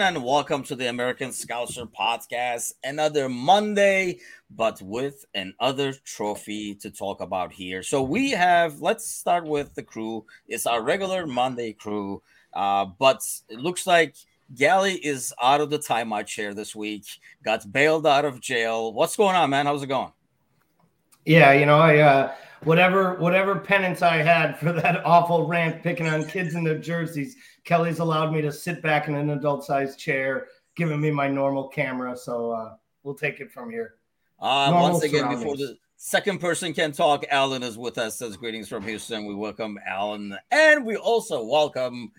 everyone, and welcome to the American Scouser podcast. Another Monday, but with another trophy to talk about here. So we have. Let's start with the crew. It's our regular Monday crew, uh, but it looks like Gally is out of the timeout chair this week. Got bailed out of jail. What's going on, man? How's it going? Yeah, you know, I uh, whatever whatever penance I had for that awful rant picking on kids in their jerseys, Kelly's allowed me to sit back in an adult sized chair, giving me my normal camera. So uh, we'll take it from here. Uh, once again, before the second person can talk, Alan is with us. Says greetings from Houston. We welcome Alan, and we also welcome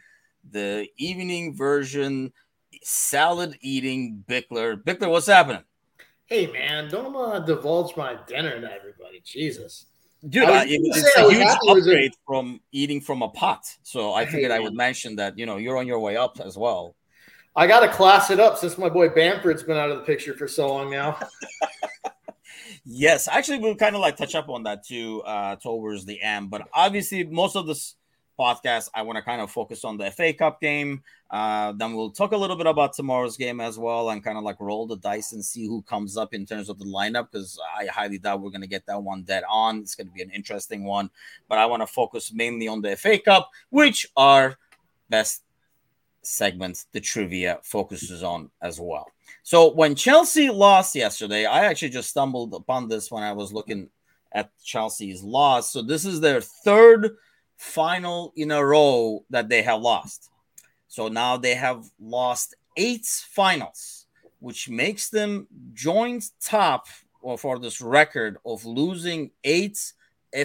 the evening version salad eating Bickler. Bickler, what's happening? Hey man, don't uh, divulge my dinner to everybody. Jesus. Dude, I, it's a huge upgrade from eating from a pot. So I figured I would mention that, you know, you're on your way up as well. I got to class it up since my boy Bamford's been out of the picture for so long now. yes, actually, we'll kind of like touch up on that too uh, towards the end. But obviously, most of this podcast, I want to kind of focus on the FA Cup game. Uh, then we'll talk a little bit about tomorrow's game as well and kind of like roll the dice and see who comes up in terms of the lineup because I highly doubt we're going to get that one dead on. It's going to be an interesting one, but I want to focus mainly on the FA Cup, which our best segment, the trivia, focuses on as well. So when Chelsea lost yesterday, I actually just stumbled upon this when I was looking at Chelsea's loss. So this is their third final in a row that they have lost. So now they have lost eight finals, which makes them joint top for this record of losing eight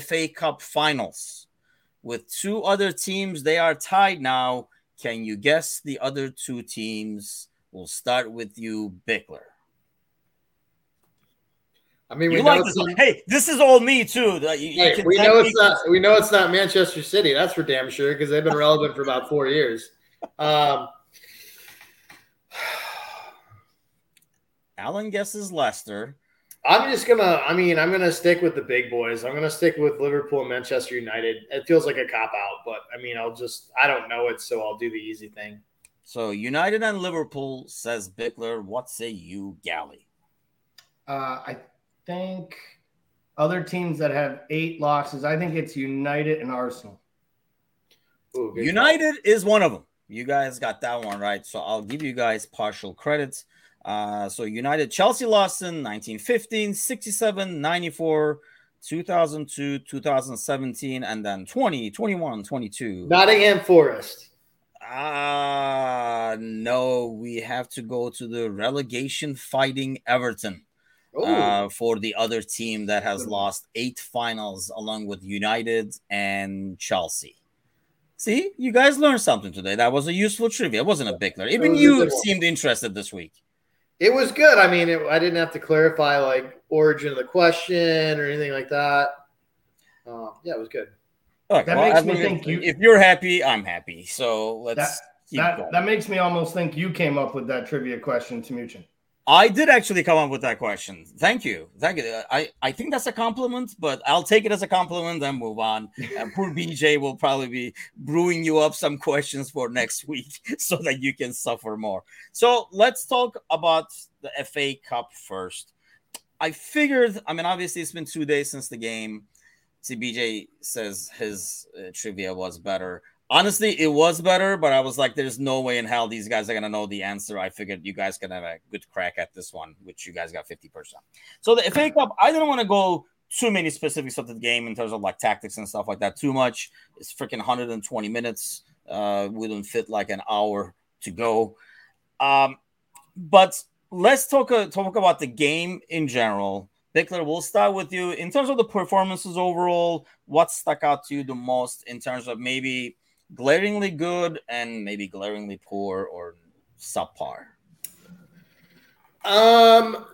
FA Cup finals. With two other teams, they are tied now. Can you guess the other two teams? We'll start with you, Bickler. I mean, we you like this. Hey, this is all me too. You, hey, we know it's not. We know it's not Manchester City. That's for damn sure because they've been relevant for about four years. Um, Alan guesses Leicester. I'm just gonna. I mean, I'm gonna stick with the big boys. I'm gonna stick with Liverpool and Manchester United. It feels like a cop out, but I mean, I'll just. I don't know it, so I'll do the easy thing. So United and Liverpool says Bickler. What say you, Galley? Uh, I think other teams that have eight losses, I think it's United and Arsenal. Ooh, United is one of them. You guys got that one right. So I'll give you guys partial credits. Uh, so United, Chelsea lost in 1915, 67, 94, 2002, 2017, and then 20, 21, 22. Nottingham Forest. Ah, uh, no, we have to go to the relegation fighting Everton uh, for the other team that has lost eight finals along with United and Chelsea. See, you guys learned something today. That was a useful trivia. It wasn't a big learn. Even you seemed interested this week. It was good. I mean, it, I didn't have to clarify like origin of the question or anything like that. Uh, yeah, it was good. that well, makes me think if, you. If you're happy, I'm happy. So let's. That, that, that, makes me almost think you came up with that trivia question, Timuchin. I did actually come up with that question. Thank you. Thank you. I, I think that's a compliment, but I'll take it as a compliment and move on. And poor BJ will probably be brewing you up some questions for next week so that you can suffer more. So let's talk about the FA Cup first. I figured, I mean, obviously, it's been two days since the game. See, BJ says his uh, trivia was better. Honestly, it was better, but I was like, there's no way in hell these guys are going to know the answer. I figured you guys can have a good crack at this one, which you guys got 50%. So the FA Cup, I didn't want to go too many specifics of the game in terms of like tactics and stuff like that too much. It's freaking 120 minutes. Uh, wouldn't fit like an hour to go. Um, but let's talk, uh, talk about the game in general. Bickler, we'll start with you. In terms of the performances overall, what stuck out to you the most in terms of maybe glaringly good and maybe glaringly poor or subpar? Um,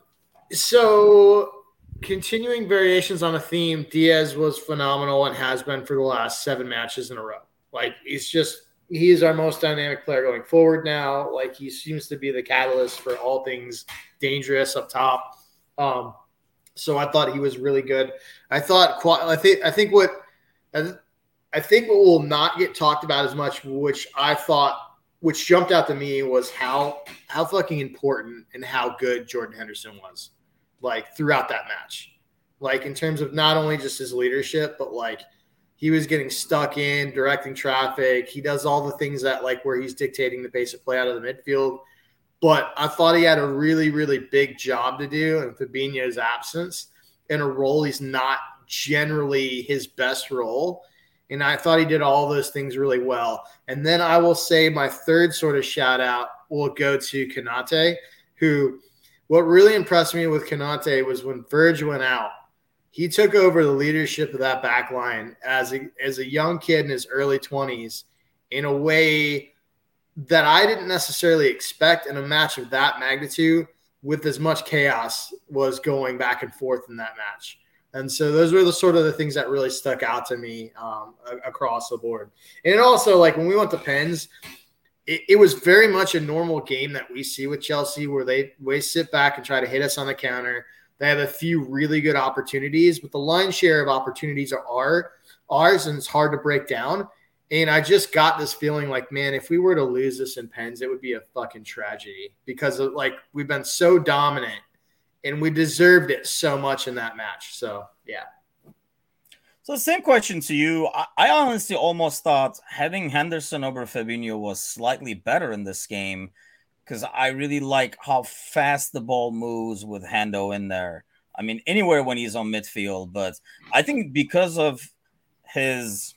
so continuing variations on a theme, Diaz was phenomenal and has been for the last seven matches in a row. Like he's just he is our most dynamic player going forward now. Like he seems to be the catalyst for all things dangerous up top. Um, so I thought he was really good. I thought I think I think what I think what will not get talked about as much, which I thought which jumped out to me was how how fucking important and how good Jordan Henderson was, like throughout that match, like in terms of not only just his leadership, but like he was getting stuck in directing traffic. He does all the things that like where he's dictating the pace of play out of the midfield. But I thought he had a really, really big job to do in Fabinho's absence in a role he's not generally his best role. And I thought he did all those things really well. And then I will say my third sort of shout out will go to Konate, who what really impressed me with Konate was when Verge went out, he took over the leadership of that back line as a, as a young kid in his early 20s in a way that I didn't necessarily expect in a match of that magnitude with as much chaos was going back and forth in that match. And so those were the sort of the things that really stuck out to me um, across the board. And also, like when we went to Pens, it, it, was very much a normal game that we see with Chelsea, where they they sit back and try to hit us on the counter. They have a few really good opportunities, but the line share of opportunities are our, ours, and it's hard to break down. And I just got this feeling like, man, if we were to lose this in Pens, it would be a fucking tragedy because of, like we've been so dominant and we deserved it so much in that match. So yeah. So same question to you. I, I honestly almost thought having Henderson over Fabinho was slightly better in this game because I really like how fast the ball moves with Hendo in there. I mean, anywhere when he's on midfield, but I think because of his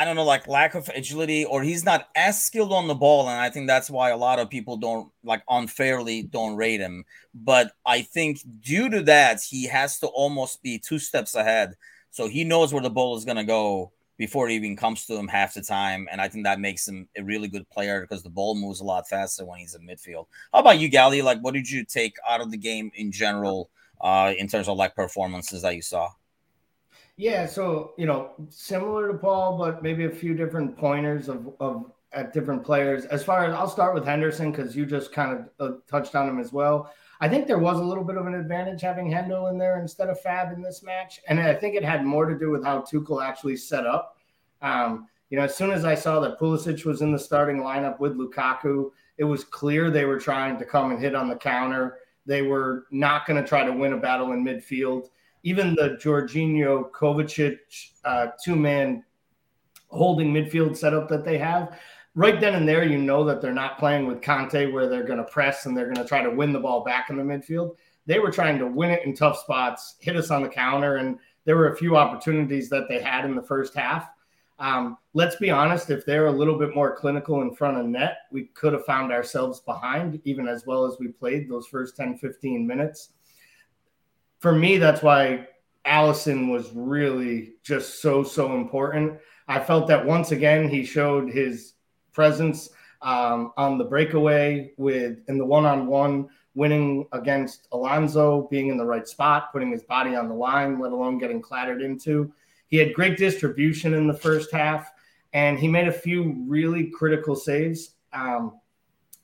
I don't know, like lack of agility, or he's not as skilled on the ball, and I think that's why a lot of people don't like unfairly don't rate him. But I think due to that, he has to almost be two steps ahead, so he knows where the ball is gonna go before it even comes to him half the time, and I think that makes him a really good player because the ball moves a lot faster when he's in midfield. How about you, Gally? Like, what did you take out of the game in general, uh, in terms of like performances that you saw? Yeah, so you know, similar to Paul, but maybe a few different pointers of of at different players. As far as I'll start with Henderson because you just kind of uh, touched on him as well. I think there was a little bit of an advantage having Hendo in there instead of Fab in this match, and I think it had more to do with how Tuchel actually set up. Um, you know, as soon as I saw that Pulisic was in the starting lineup with Lukaku, it was clear they were trying to come and hit on the counter. They were not going to try to win a battle in midfield even the Jorginho Kovacic uh, two man holding midfield setup that they have, right then and there, you know that they're not playing with Conte where they're going to press and they're going to try to win the ball back in the midfield. They were trying to win it in tough spots, hit us on the counter, and there were a few opportunities that they had in the first half. Um, let's be honest, if they're a little bit more clinical in front of net, we could have found ourselves behind, even as well as we played those first 10, 15 minutes for me, that's why Alisson was really just so, so important. I felt that once again, he showed his presence um, on the breakaway with in the one on one, winning against Alonso, being in the right spot, putting his body on the line, let alone getting clattered into. He had great distribution in the first half, and he made a few really critical saves um,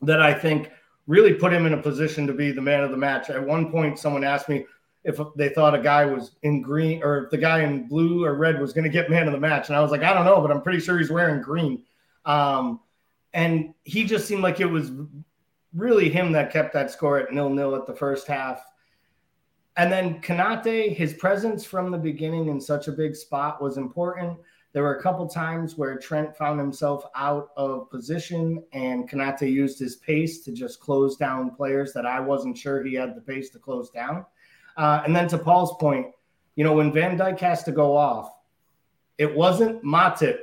that I think really put him in a position to be the man of the match. At one point, someone asked me, if they thought a guy was in green or if the guy in blue or red was going to get man of the match. And I was like, I don't know, but I'm pretty sure he's wearing green. Um, and he just seemed like it was really him that kept that score at nil nil at the first half. And then Konate, his presence from the beginning in such a big spot was important. There were a couple times where Trent found himself out of position, and Konate used his pace to just close down players that I wasn't sure he had the pace to close down. Uh, and then to Paul's point, you know, when Van Dijk has to go off, it wasn't Matip,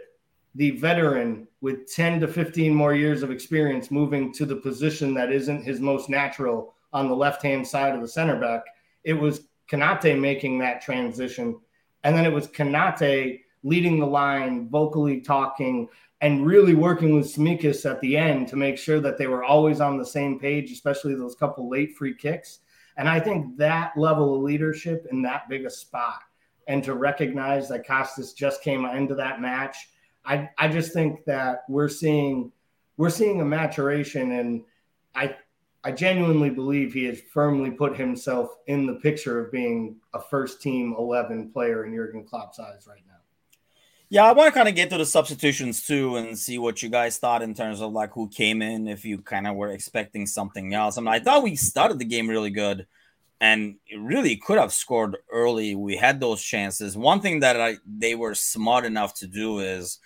the veteran with 10 to 15 more years of experience, moving to the position that isn't his most natural on the left hand side of the center back. It was Konate making that transition. And then it was Konate leading the line, vocally talking, and really working with Tsimikas at the end to make sure that they were always on the same page, especially those couple late free kicks. And I think that level of leadership in that big a spot and to recognize that Costas just came into that match, I, I just think that we're seeing we're seeing a maturation and I I genuinely believe he has firmly put himself in the picture of being a first team 11 player in Jurgen Klopp's eyes right now. Yeah, I want to kind of get to the substitutions too and see what you guys thought in terms of like who came in, if you kind of were expecting something else. I mean, I thought we started the game really good and really could have scored early. We had those chances. One thing that I, they were smart enough to do is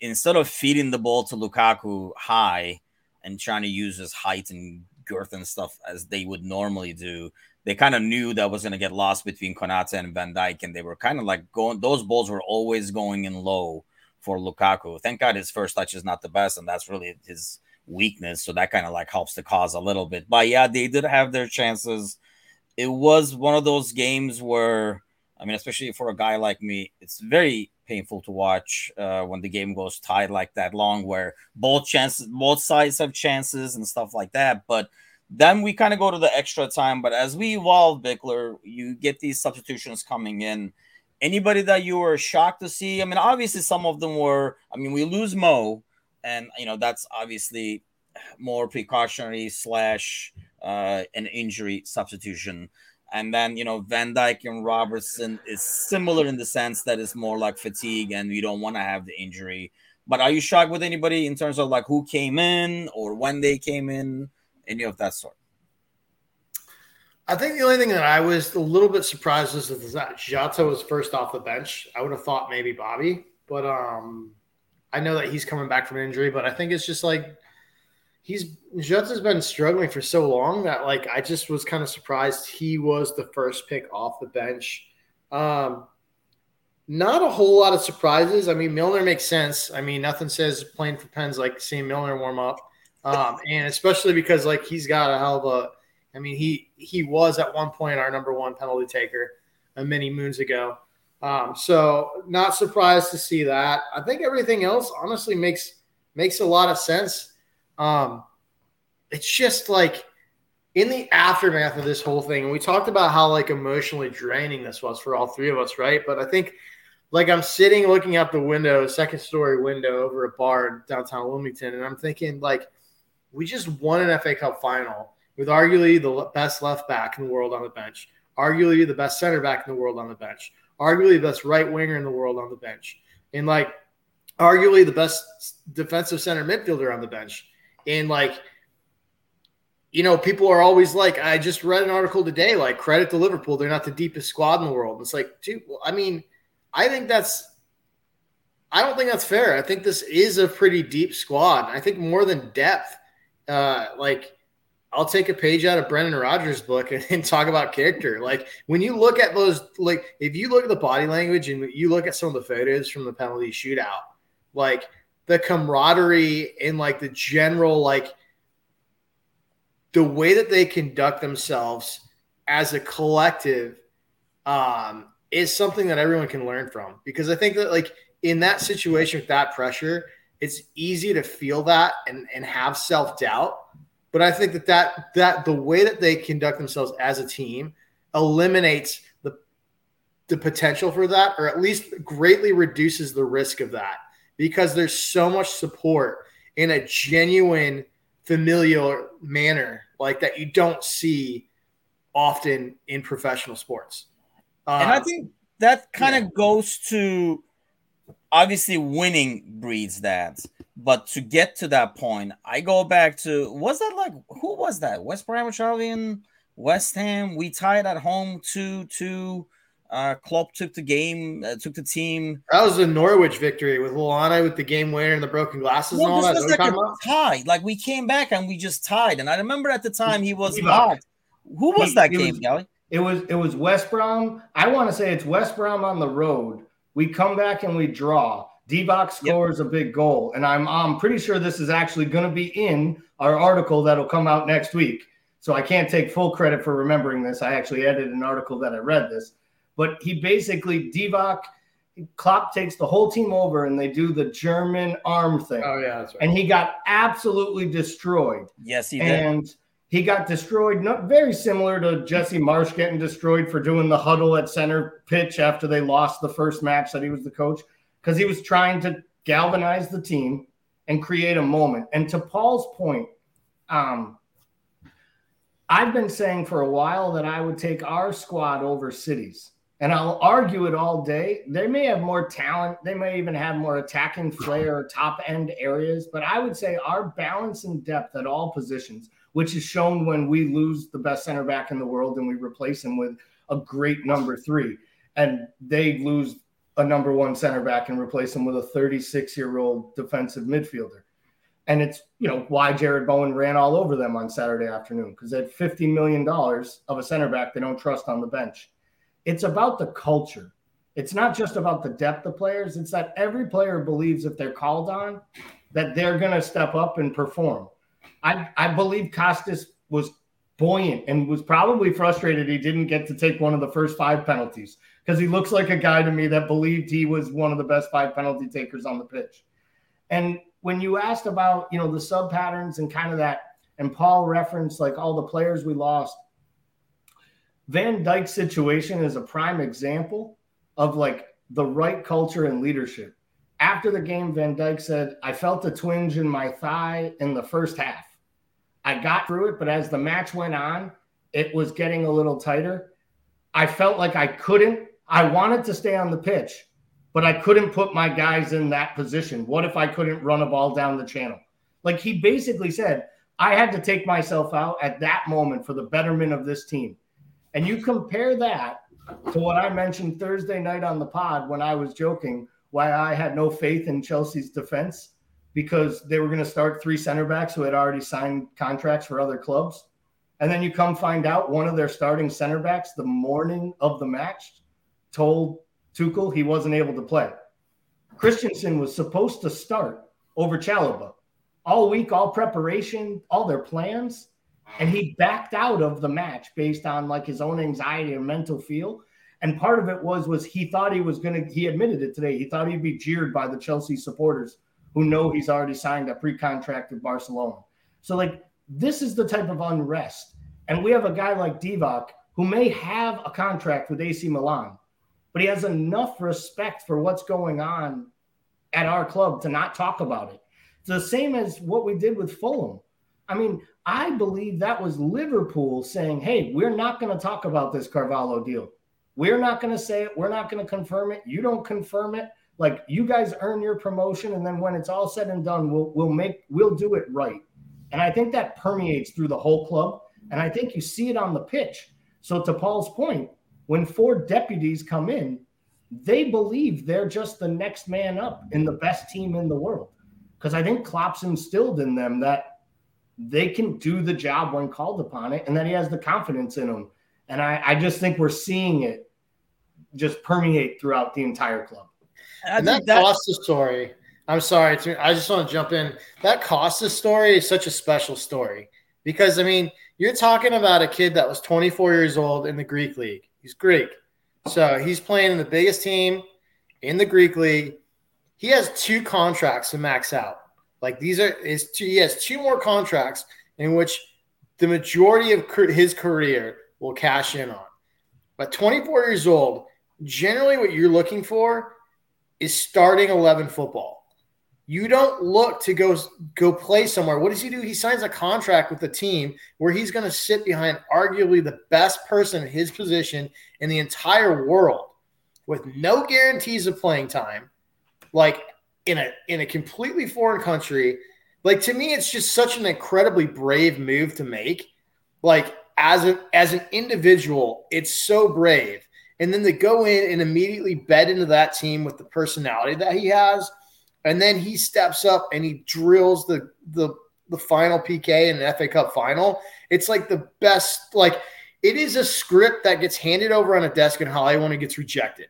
instead of feeding the ball to Lukaku high and trying to use his height and girth and stuff as they would normally do, they kind of knew that was going to get lost between Konate and Van Dijk, and they were kind of like going. Those balls were always going in low for Lukaku. Thank God his first touch is not the best, and that's really his weakness. So that kind of like helps the cause a little bit. But yeah, they did have their chances. It was one of those games where, I mean, especially for a guy like me, it's very painful to watch uh, when the game goes tied like that long, where both chances, both sides have chances and stuff like that. But then we kind of go to the extra time. But as we evolve, Bickler, you get these substitutions coming in. Anybody that you were shocked to see? I mean, obviously some of them were. I mean, we lose Mo, and you know that's obviously more precautionary slash uh, an injury substitution. And then you know Van Dijk and Robertson is similar in the sense that it's more like fatigue, and we don't want to have the injury. But are you shocked with anybody in terms of like who came in or when they came in? Any of that sort? I think the only thing that I was a little bit surprised is that Jota was first off the bench. I would have thought maybe Bobby, but um, I know that he's coming back from an injury, but I think it's just like he's Jota's been struggling for so long that like I just was kind of surprised he was the first pick off the bench. Um, not a whole lot of surprises. I mean, Milner makes sense. I mean, nothing says playing for Pens like seeing Milner warm up. Um, and especially because like he's got a hell of a I mean he he was at one point our number one penalty taker uh, many moons ago. Um, so not surprised to see that. I think everything else honestly makes makes a lot of sense. Um, it's just like in the aftermath of this whole thing, and we talked about how like emotionally draining this was for all three of us, right? But I think like I'm sitting looking out the window, second story window over a bar in downtown Wilmington, and I'm thinking like we just won an FA Cup final with arguably the best left back in the world on the bench, arguably the best center back in the world on the bench, arguably the best right winger in the world on the bench, and like arguably the best defensive center midfielder on the bench. And like, you know, people are always like, I just read an article today, like, credit to Liverpool. They're not the deepest squad in the world. It's like, dude, well, I mean, I think that's I don't think that's fair. I think this is a pretty deep squad. I think more than depth uh, like I'll take a page out of Brendan Rodgers' book and, and, talk about character. Like when you look at those, like if you look at the body language and you look at some of the photos from the penalty shootout, like the camaraderie and like the general, like the way that they conduct themselves as a collective um, is something that everyone can learn from. Because I think that like in that situation with that pressure, it's easy to feel that and, and have self doubt. But I think that, that that the way that they conduct themselves as a team eliminates the the potential for that, or at least greatly reduces the risk of that, because there's so much support in a genuine familial manner like that you don't see often in professional sports. Um, and I um, think that kind of yeah. goes to obviously winning breeds that but to get to that point i go back to was that like who was that west bromwich albion west ham we tied at home 2-2 uh Klopp took the game, uh, took the team. That was a Norwich victory with Lallana with the game winner and the broken glasses well, and all that. Was like a tie. Like we came back and we just tied. And I remember at the time he was not. Who was he, that game, was, Gally? It was it was West Brom. I want to say it's West Brom on the road we come back and we draw. Divock scores yep. a big goal, and I'm I'm pretty sure this is actually going to be in our article that'll come out next week. So I can't take full credit for remembering this. I actually edited an article that I read this, but he basically Divock Klopp takes the whole team over and they do the German arm thing. Oh yeah, right. And he got absolutely destroyed. Yes, he did. And he got destroyed, not very similar to Jesse Marsch getting destroyed for doing the huddle at center pitch after they lost the first match that he was the coach, because he was trying to galvanize the team and create a moment. And to Paul's point, um, I've been saying for a while that I would take our squad over cities and I'll argue it all day. They may have more talent. They may even have more attacking flair, top end areas. But I would say our balance and depth at all positions, which is shown when we lose the best center back in the world and we replace him with a great number three, and they lose a number one center back and replace him with a 36 year old defensive midfielder. And it's, you know, why Jarrod Bowen ran all over them on Saturday afternoon because they had $50 million of a center back they don't trust on the bench it's about the culture. It's not just about the depth of players. It's that every player believes if they're called on, that they're going to step up and perform. I, I believe Costas was buoyant and was probably frustrated he didn't get to take one of the first five penalties because he looks like a guy to me that believed he was one of the best five penalty takers on the pitch. And when you asked about, you know, the sub patterns and kind of that, and Paul referenced like all the players we lost, Van Dijk's situation is a prime example of like the right culture and leadership. After the game, Van Dijk said, I felt a twinge in my thigh in the first half. I got through it, but as the match went on, it was getting a little tighter. I felt like I couldn't, I wanted to stay on the pitch, but I couldn't put my guys in that position. What if I couldn't run a ball down the channel? Like he basically said, I had to take myself out at that moment for the betterment of this team. And you compare that to what I mentioned Thursday night on the pod when I was joking why I had no faith in Chelsea's defense because they were going to start three center backs who had already signed contracts for other clubs. And then you come find out one of their starting center backs the morning of the match told Tuchel he wasn't able to play. Christensen was supposed to start over Chalobah all week, all preparation, all their plans and he backed out of the match based on like his own anxiety and mental feel and part of it was was he thought he was going to he admitted it today he thought he'd be jeered by the chelsea supporters who know he's already signed a pre-contract with barcelona so like this is the type of unrest and we have a guy like divock who may have a contract with ac milan but he has enough respect for what's going on at our club to not talk about it it's the same as what we did with fulham I mean, I believe that was Liverpool saying, hey, we're not going to talk about this Carvalho deal. We're not going to say it. We're not going to confirm it. You don't confirm it. Like you guys earn your promotion, and then when it's all said and done, we'll we'll make we'll do it right. And I think that permeates through the whole club. And I think you see it on the pitch. So to Paul's point, when four deputies come in, they believe they're just the next man up in the best team in the world. Because I think Klopp's instilled in them that they can do the job when called upon it, and that he has the confidence in them. And I, I just think we're seeing it just permeate throughout the entire club. And that, that Costa story. I'm sorry, I just want to jump in. That Costa story is such a special story because I mean, you're talking about a kid that was 24 years old in the Greek league. He's Greek, so he's playing in the biggest team in the Greek league. He has two contracts to max out. Like these are his two, he has two more contracts in which the majority of his career will cash in on. But 24 years old, generally what you're looking for is starting 11 football. You don't look to go go play somewhere. What does he do? He signs a contract with the team where he's going to sit behind arguably the best person in his position in the entire world with no guarantees of playing time. Like in a in a completely foreign country. Like to me, it's just such an incredibly brave move to make. Like as a as an individual, it's so brave. And then to go in and immediately bed into that team with the personality that he has, and then he steps up and he drills the the the final PK in the FA Cup final. It's like the best. Like it is a script that gets handed over on a desk in Hollywood when it gets rejected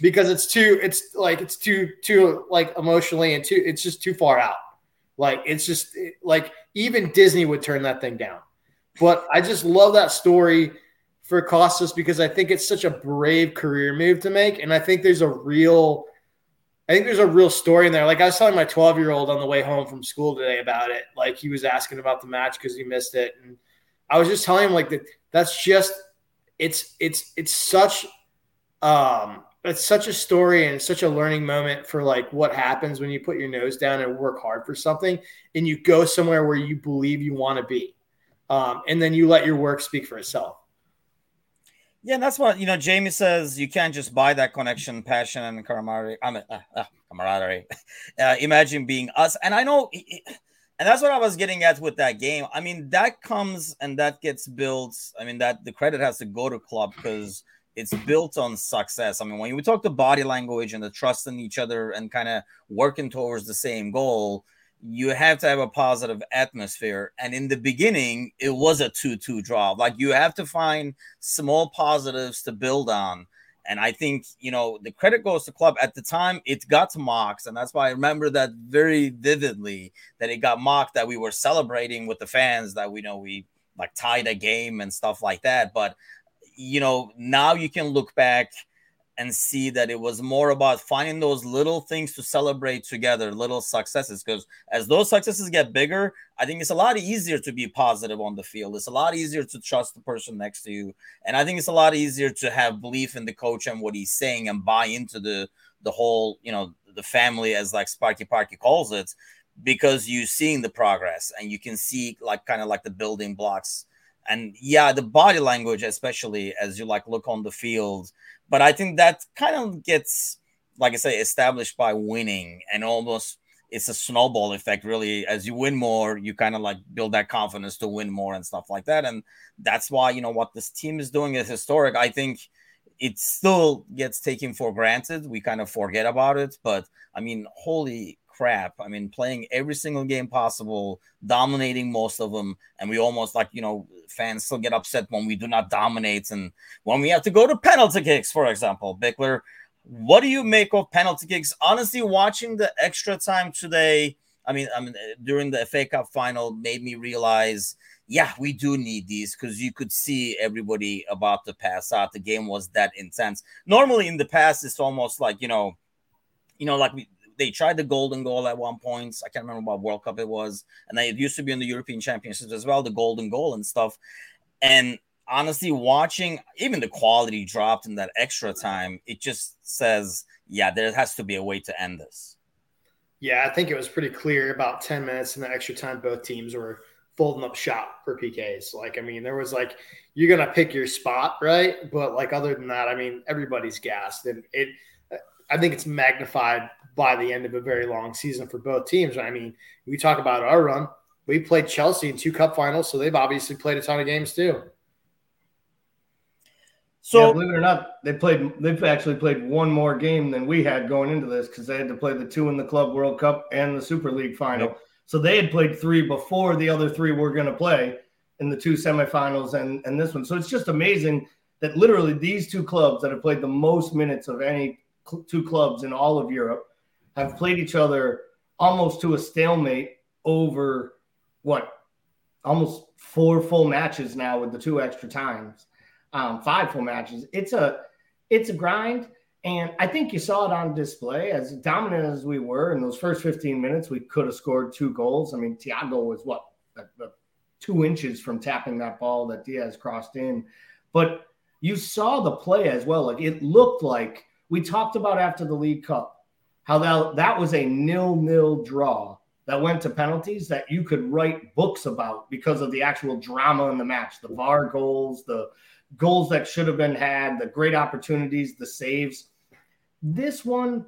because it's too it's like it's too too like emotionally and too it's just too far out like it's just like even disney would turn that thing down but i just love that story for costas because i think it's such a brave career move to make. And i think there's a real i think there's a real story in there. Like i was telling my 12 year old on the way home from school today about it. Like he was asking about the match because he missed it. And i was just telling him like that that's just it's it's it's such um it's such a story and such a learning moment for like what happens when you put your nose down and work hard for something and you go somewhere where you believe you want to be um, and then you let your work speak for itself Yeah, and that's what you know. Jamie says you can't just buy that connection, passion, and camaraderie. I mean, uh, uh, camaraderie. Uh, imagine being us, and I know, and that's what I was getting at with that game. I mean, that comes and that gets built. I mean, that the credit has to go to club because it's built on success. I mean, when we talk to body language and the trust in each other and kind of working towards the same goal, you have to have a positive atmosphere. And in the beginning, it was a 2 2 draw. Like you have to find small positives to build on. And I think, you know, the credit goes to club. At the time, it got to mocked. And that's why I remember that very vividly that it got mocked that we were celebrating with the fans that we know we like tied a game and stuff like that. But, you know, now you can look back and see that it was more about finding those little things to celebrate together, little successes. Because as those successes get bigger, I think it's a lot easier to be positive on the field. It's a lot easier to trust the person next to you, and I think it's a lot easier to have belief in the coach and what he's saying and buy into the the whole, you know, the family as like Sparky Parky calls it, because you're seeing the progress and you can see like kind of like the building blocks. And yeah, the body language, especially as you like look on the field, but I think that kind of gets, like I say, established by winning and almost it's a snowball effect, really. As you win more, you kind of like build that confidence to win more and stuff like that. And that's why, you know, what this team is doing is historic. I think it still gets taken for granted. We kind of forget about it. But I mean, holy crap. I mean, playing every single game possible, dominating most of them, and we almost like, you know, fans still get upset when we do not dominate and when we have to go to penalty kicks, for example. Bickler, what do you make of penalty kicks? Honestly, watching the extra time today, I mean, I mean, uh, during the FA Cup final, made me realize, yeah, we do need these because you could see everybody about to pass out. The game was that intense. Normally, in the past, it's almost like you know, you know, like we they tried the golden goal at one point. I can't remember what World Cup it was, and it used to be in the European Championships as well, the golden goal and stuff. And honestly, watching even the quality dropped in that extra time, it just says, yeah, there has to be a way to end this. Yeah, I think it was pretty clear about 10 minutes in the extra time, both teams were folding up shop for PKs. Like, I mean, there was like, you're going to pick your spot, right? But like, other than that, I mean, everybody's gassed. And it, I think it's magnified by the end of a very long season for both teams. I mean, we talk about our run. We played Chelsea in two cup finals, so they've obviously played a ton of games too. So yeah, believe it or not, they played. They've actually played one more game than we had going into this because they had to play the two in the Club World Cup and the Super League final. Yep. So they had played three before the other three were going to play in the two semifinals and and this one. So it's just amazing that literally these two clubs that have played the most minutes of any cl- two clubs in all of Europe have played each other almost to a stalemate over what almost four full matches now with the two extra times, um, five full matches. It's a it's a grind, and I think you saw it on display. As dominant as we were in those first 15 minutes, we could have scored two goals. I mean, Thiago was what two inches from tapping that ball that Diaz crossed in, but you saw the play as well. Like it looked like we talked about after the League Cup how that, that was a nil nil draw that went to penalties that you could write books about because of the actual drama in the match the VAR goals, the goals that should have been had, the great opportunities, the saves. This one,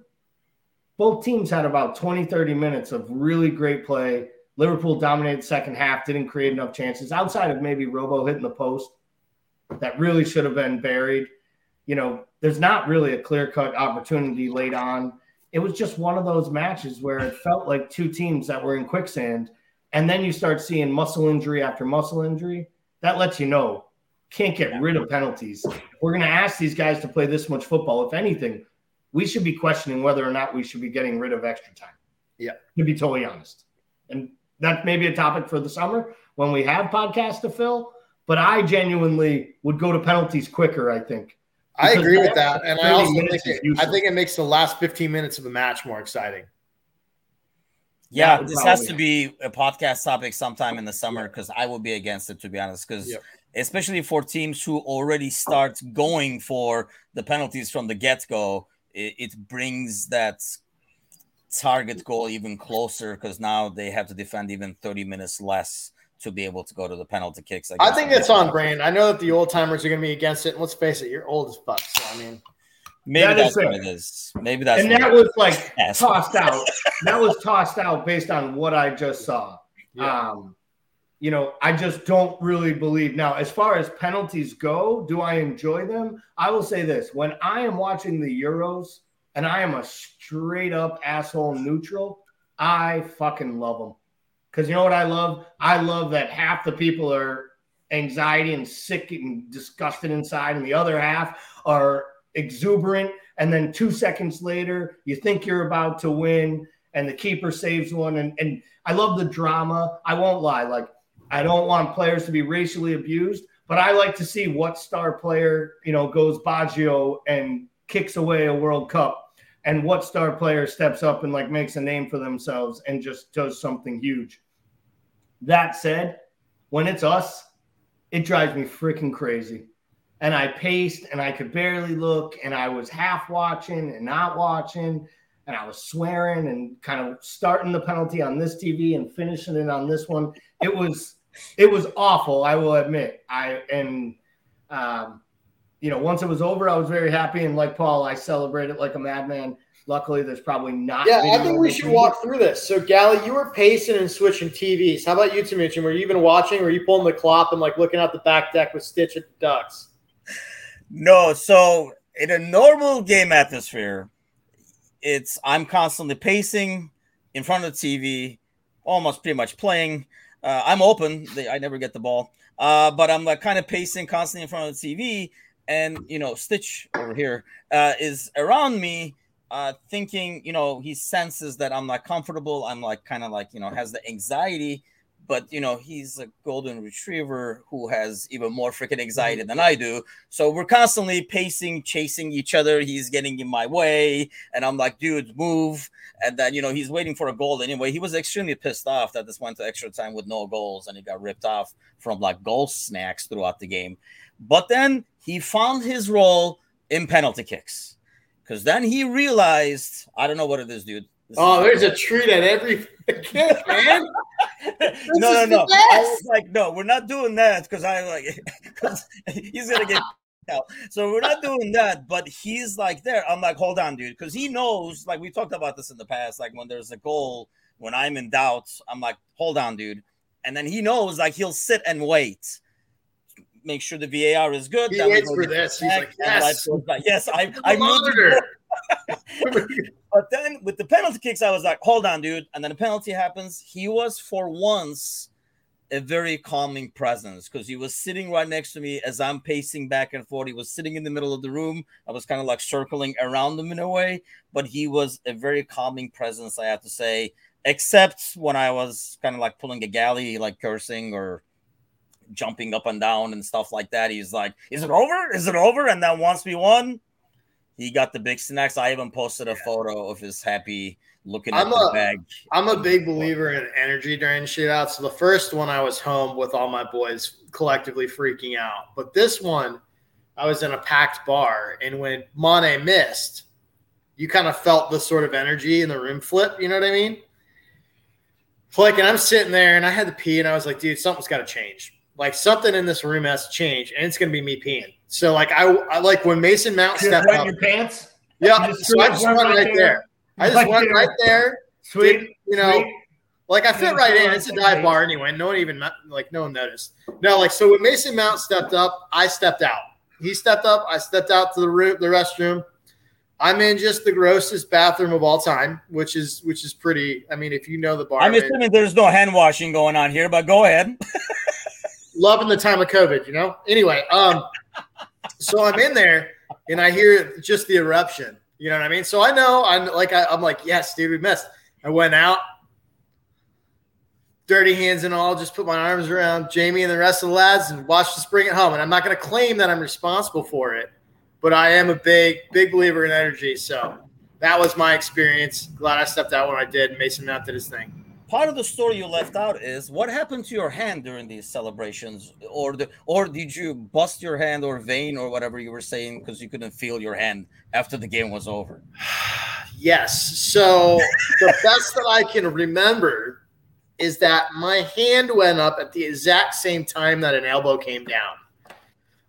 both teams had about 20, 30 minutes of really great play. Liverpool dominated second half, didn't create enough chances outside of maybe Robo hitting the post that really should have been buried. You know, there's not really a clear cut opportunity late on it was just one of those matches where it felt like two teams that were in quicksand. And then you start seeing muscle injury after muscle injury. That lets you know can't get rid of penalties. we're going to ask these guys to play this much football. If anything, we should be questioning whether or not we should be getting rid of extra time. Yeah. To be totally honest. And that may be a topic for the summer when we have podcasts to fill. But I genuinely would go to penalties quicker, I think. I agree with that, and I also think it, I think it makes the last 15 minutes of the match more exciting. Yeah, this has to be a podcast topic sometime in the summer because I will be against it to be honest. Because yep. especially for teams who already start going for the penalties from the get go, it, it brings that target goal even closer because now they have to defend even 30 minutes less to be able to go to the penalty kicks. I, I think that's on brand. I know that the old timers are going to be against it. And let's face it, you're old as fuck. So I mean, maybe that that's what it is. Maybe that's and that was like tossed out. that was tossed out based on what I just saw. Yeah. Um, you know, I just don't really believe. Now, as far as penalties go, do I enjoy them? I will say this when I am watching the Euros and I am a straight up asshole neutral, I fucking love them. Because you know what I love? I love that half the people are anxiety and sick and disgusted inside, and the other half are exuberant. And then two seconds later, you think you're about to win, and the keeper saves one. And, and I love the drama. I won't lie. Like, I don't want players to be racially abused, but I like to see what star player, you know, goes Baggio and kicks away a World Cup and what star player steps up and like makes a name for themselves and just does something huge. That said, when it's us, it drives me freaking crazy. And I paced and I could barely look and I was half watching and not watching and I was swearing and kind of starting the penalty on this TV and finishing it on this one. It was it was awful. I will admit. I and um, you know, once it was over, I was very happy. And like Paul, I celebrated like a madman. Luckily, there's probably not. Yeah, I think we should walk through this. So, Gally, you were pacing and switching TVs. How about you, Timuchin? Were you even watching? Were you pulling the clock and like looking out the back deck with Stitch at the Ducks? No. So, in a normal game atmosphere, it's I'm constantly pacing in front of the TV, almost pretty much playing. Uh, I'm open. I never get the ball, uh, but I'm like kind of pacing constantly in front of the TV, and you know, Stitch over here uh, is around me, uh, thinking, you know, he senses that I'm not comfortable. I'm like kind of like you know has the anxiety, but you know he's a golden retriever who has even more freaking anxiety mm-hmm. than I do. So we're constantly pacing, chasing each other. He's getting in my way, and I'm like, dude, move. And then you know he's waiting for a goal anyway. He was extremely pissed off that this went to extra time with no goals, and he got ripped off from like goal snacks throughout the game. But then he found his role in penalty kicks because then he realized I don't know what it is, dude. This oh, there's a treat at every kid, man. no, no, no. I was like, no, we're not doing that because I like because he's gonna get out. So we're not doing that. But he's like there. I'm like, hold on, dude, because he knows. Like we talked about this in the past. Like when there's a goal, when I'm in doubt, I'm like, hold on, dude. And then he knows, like he'll sit and wait make sure the VAR is good. He waits for this. He's like, yes, yes, I, I monitor. but then with the penalty kicks, I was like, hold on, dude. And then the penalty happens. He was for once a very calming presence because he was sitting right next to me as I'm pacing back and forth. He was sitting in the middle of the room. I was kind of like circling around him in a way, but he was a very calming presence, I have to say, except when I was kind of like pulling a galley, like cursing or jumping up and down and stuff like that. He's like, Is it over? Is it over? And then once we won, he got the big snacks. I even posted a photo of his happy looking I'm at a, the bag. I'm a big believer in energy during shootouts. So the first one I was home with all my boys collectively freaking out. But this one, I was in a packed bar, and when Mane missed, you kind of felt the sort of energy in the room flip. You know what I mean? Like, and I'm sitting there, and I had to pee, and I was like, dude, something's got to change. Like something in this room has to change, and it's going to be me peeing. So like I, I like when Mason Mount stepped up. your pants. Yeah, so I just went right, there. there. I just went right there. Sweet. Did, you know, sweet. like I fit right in. It's a dive bar anyway. No one even like no one noticed. No, like so when Mason Mount stepped up, I stepped out. He stepped up. I stepped out to the room, the restroom. I'm in just the grossest bathroom of all time, which is which is pretty. I mean, if you know the bar, I'm assuming there's no hand washing going on here, but go ahead. loving the time of COVID, you know. Anyway, um, so I'm in there and I hear just the eruption. You know what I mean? So I know I'm like I, am like, yes, dude, we missed. I went out, dirty hands and all, just put my arms around Jamie and the rest of the lads and watched us bring it home. And I'm not to claim that I'm responsible for it, but I am a big, big believer in energy. So that was my experience. Glad I stepped out when I did. Mason Mount did his thing part of the story you left out is what happened to your hand during these celebrations or the or did you bust your hand or vein or whatever you were saying because you couldn't feel your hand after the game was over yes so the best that i can remember is that my hand went up at the exact same time that an elbow came down.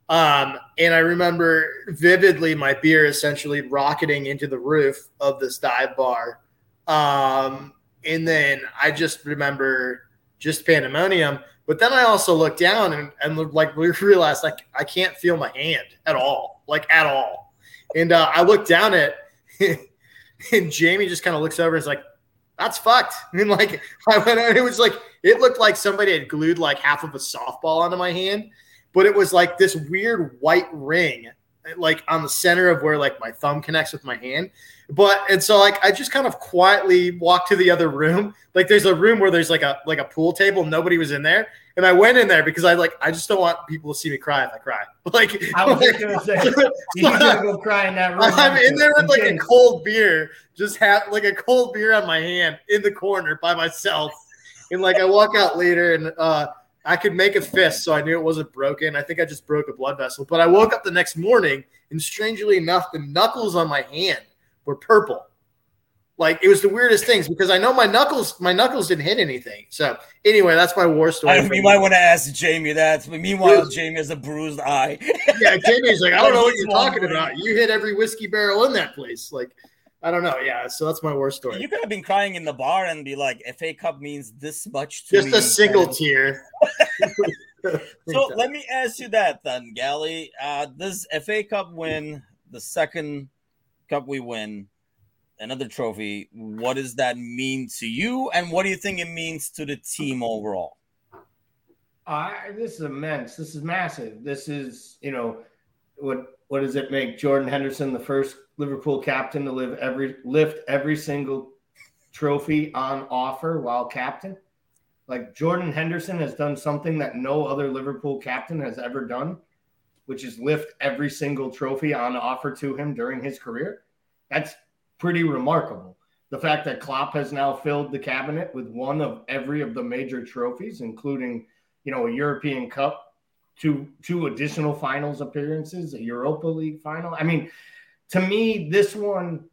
Um, and I remember vividly my beer essentially rocketing into the roof of this dive bar. Um, and then I just remember just pandemonium. But then I also looked down and, and like realized like I can't feel my hand at all, like at all. And uh, I looked down at and Jamie just kind of looks over and is like, that's fucked. I mean, like I went and it was like it looked like somebody had glued like half of a softball onto my hand but it was like this weird white ring like on the center of where like my thumb connects with my hand but and so like i just kind of quietly walked to the other room like there's a room where there's like a like a pool table nobody was in there and i went in there because i like i just don't want people to see me cry if i cry like I was just gonna say you gotta go cry in that room. i'm in there with like a cold beer just have like a cold beer on my hand in the corner by myself and like i walk out later and uh I could make a fist, so I knew it wasn't broken. I think I just broke a blood vessel. But I woke up the next morning, and strangely enough, the knuckles on my hand were purple. Like it was the weirdest things because I know my knuckles, my knuckles didn't hit anything. So anyway, that's my war story. I, you might want to ask Jamie that. But Meanwhile, Jamie has a bruised eye. yeah, Jamie's like, I don't know what you're talking about. You hit every whiskey barrel in that place. Like I don't know. Yeah, so that's my war story. You could have been crying in the bar and be like, "FA Cup means this much to Just me." a single tear. so let me ask you that then, Gally. Uh, this FA Cup win, the second cup we win, another trophy. What does that mean to you, and what do you think it means to the team overall? This is immense. This is massive. This is, you know, what what does it make Jordan Henderson the first Liverpool captain to live every lift every single trophy on offer while captain. Like Jordan Henderson has done something that no other Liverpool captain has ever done, which is lift every single trophy on offer to him during his career. That's pretty remarkable. The fact that Klopp has now filled the cabinet with one of every of the major trophies, including, you know, a European Cup, two two additional finals appearances, a Europa League final. I mean, to me, this one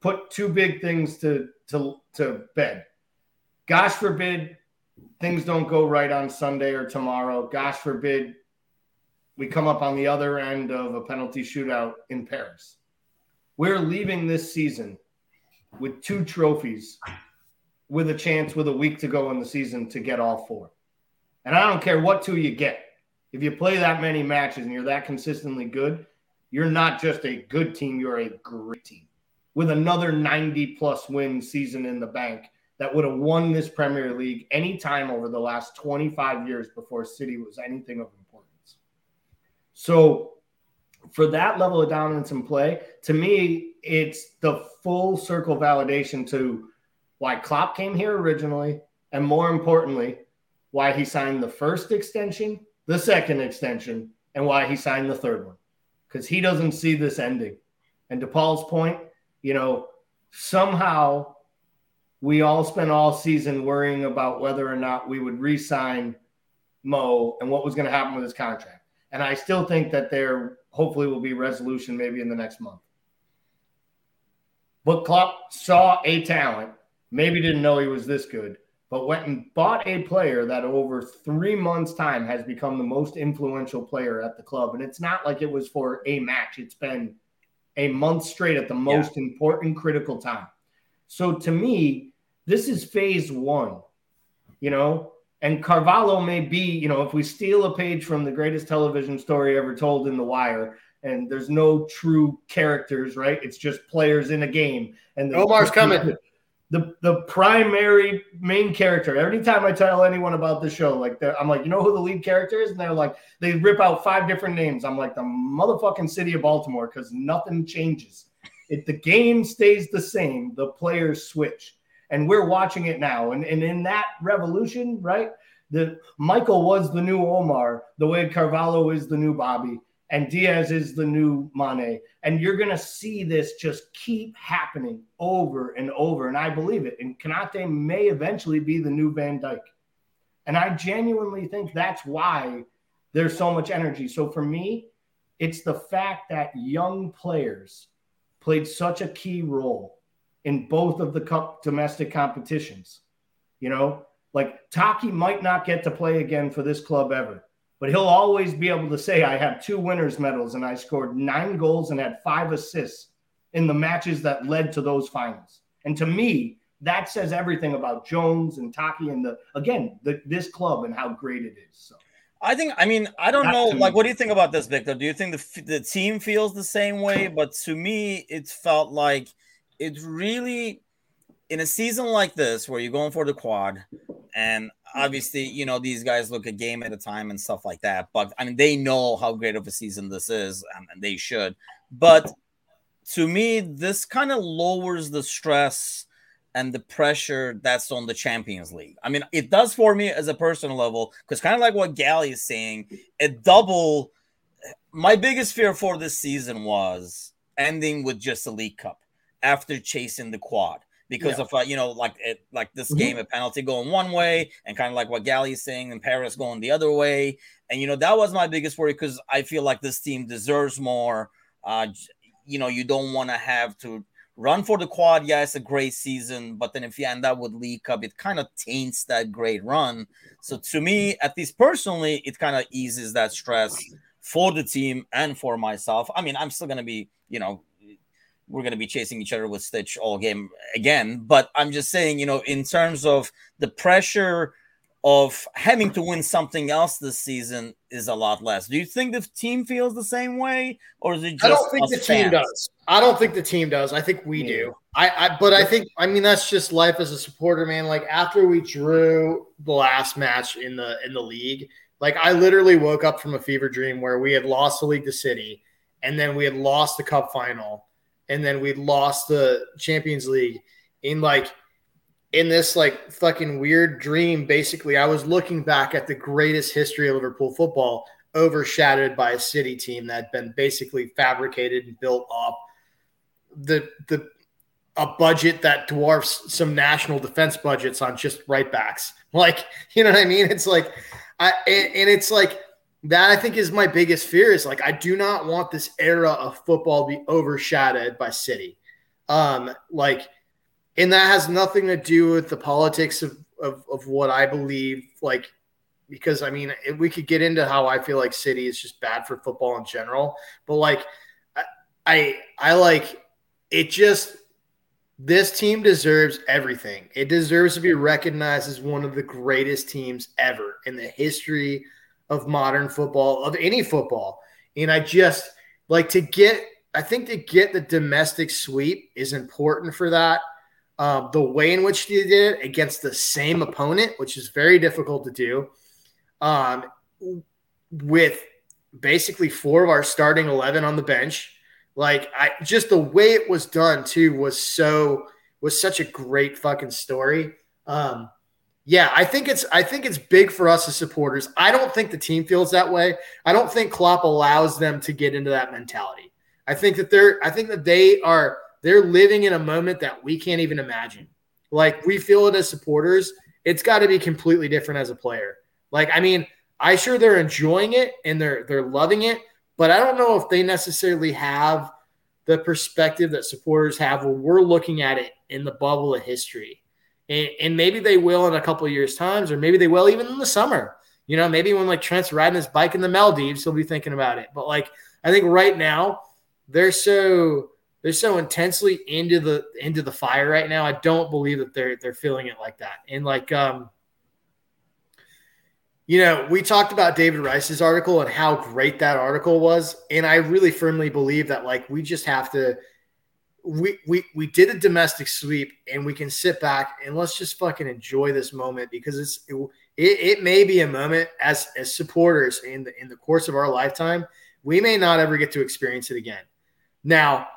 put two big things to to to bed. Gosh forbid things don't go right on Sunday or tomorrow. Gosh forbid we come up on the other end of a penalty shootout in Paris. We're leaving this season with two trophies with a chance with a week to go in the season to get all four. And I don't care what two you get. If you play that many matches and you're that consistently good, you're not just a good team, you're a great team with another 90 plus win season in the bank that would have won this Premier League anytime over the last 25 years before City was anything of. So, for that level of dominance in play, to me, it's the full circle validation to why Klopp came here originally, and more importantly, why he signed the first extension, the second extension, and why he signed the third one because he doesn't see this ending. And to Paul's point, you know, somehow we all spent all season worrying about whether or not we would re-sign Mo and what was going to happen with his contract. And I still think that there hopefully will be resolution maybe in the next month. But Klopp saw a talent, maybe didn't know he was this good, but went and bought a player that over three months' time has become the most influential player at the club. And it's not like it was for a match, it's been a month straight at the most yeah. important critical time. So to me, this is phase one, you know, and Carvalho may be, you know, if we steal a page from the greatest television story ever told in The Wire, and there's no true characters, right? It's just players in a game. And the, Omar's coming the the primary main character. Every time I tell anyone about the show, like I'm like, you know who the lead character is, and they're like, they rip out five different names. I'm like the motherfucking city of Baltimore because nothing changes. If the game stays the same, the players switch, and we're watching it now. And and in that revolution, right? The Michael was the new Omar, the way Carvalho is the new Bobby and Diaz is the new Mane. And you're going to see this just keep happening over and over. And I believe it. And Konate may eventually be the new Van Dijk. And I genuinely think that's why there's so much energy. So for me, it's the fact that young players played such a key role in both of the cup domestic competitions. You know, Like Taki might not get to play again for this club ever, but he'll always be able to say, I have two winners' medals and I scored nine goals and had five assists in the matches that led to those finals. And to me, that says everything about Jones and Taki and the again the, this club and how great it is. So. I think. I mean, I don't know. Like, what do you think about this, Victor? Do you think the the team feels the same way? But to me, it felt like it really, in a season like this, where you're going for the quad, and obviously, you know, these guys look a game at a time and stuff like that. But I mean, they know how great of a season this is, and they should. But to me, this kind of lowers the stress and the pressure that's on the Champions League. I mean, it does for me as a personal level because kind of like what Gally is saying, a double. My biggest fear for this season was ending with just a League Cup after chasing the quad because yeah. of uh, you know like it, like this mm-hmm. game a penalty going one way and kind of like what Gally is saying and Paris going the other way and you know that was my biggest worry because I feel like this team deserves more. Uh, you know you don't want to have to run for the quad. Yeah, it's a great season, but then if you end up with League Cup, it kind of taints that great run. So to me, at least personally, it kind of eases that stress for the team and for myself. I mean, I'm still gonna be, you know, we're gonna be chasing each other with Stitch all game again, but I'm just saying, you know, in terms of the pressure of having to win something else this season is a lot less. Do you think the team feels the same way, or is it just? I don't think the fans? team does. I don't think the team does. I think we yeah. do. I, I, but I think, I mean, that's just life as a supporter, man. Like after we drew the last match in the in the league, like I literally woke up from a fever dream where we had lost the league to City, and then we had lost the Cup final, and then we'd lost the Champions League in like in this like fucking weird dream, basically, I was looking back at the greatest history of Liverpool football, overshadowed by a city team that had been basically fabricated and built up the the a budget that dwarfs some national defense budgets on just right backs. Like, you know what I mean? It's like I and it's like that I think is my biggest fear is like I do not want this era of football to be overshadowed by City. Um, like and that has nothing to do with the politics of, of, of what I believe. Like, because I mean, we could get into how I feel like City is just bad for football in general, but like, I, I, I like it. Just this team deserves everything. It deserves to be recognized as one of the greatest teams ever in the history of modern football, of any football. And I just like to get. I think to get the domestic sweep is important for that uh, the way in which they did it against the same opponent, which is very difficult to do, um, with basically four of our starting 11 on the bench. Like, I just the way it was done too was so was such a great fucking story. Um, yeah, I think it's I think it's big for us as supporters. I don't think the team feels that way. I don't think Klopp allows them to get into that mentality. I think that they're I think that they are they're living in a moment that we can't even imagine. Like we feel it as supporters. It's got to be completely different as a player. Like, I mean, I sure they're enjoying it and they're they're loving it, but I don't know if they necessarily have the perspective that supporters have when we're looking at it in the bubble of history. And, and maybe they will in a couple years' times, or maybe they will even in the summer. You know, maybe when like Trent's riding his bike in the Maldives, he'll be thinking about it. But like, I think right now they're so they're so intensely into the into the fire right now. I don't believe that they're they're feeling it like that. And like um you know, we talked about David Rice's article and how great that article was, and I really firmly believe that like we just have to we we we did a domestic sweep and we can sit back and let's just fucking enjoy this moment because it's it, it, it may be a moment as as supporters in the in the course of our lifetime we may not ever get to experience it again. Now,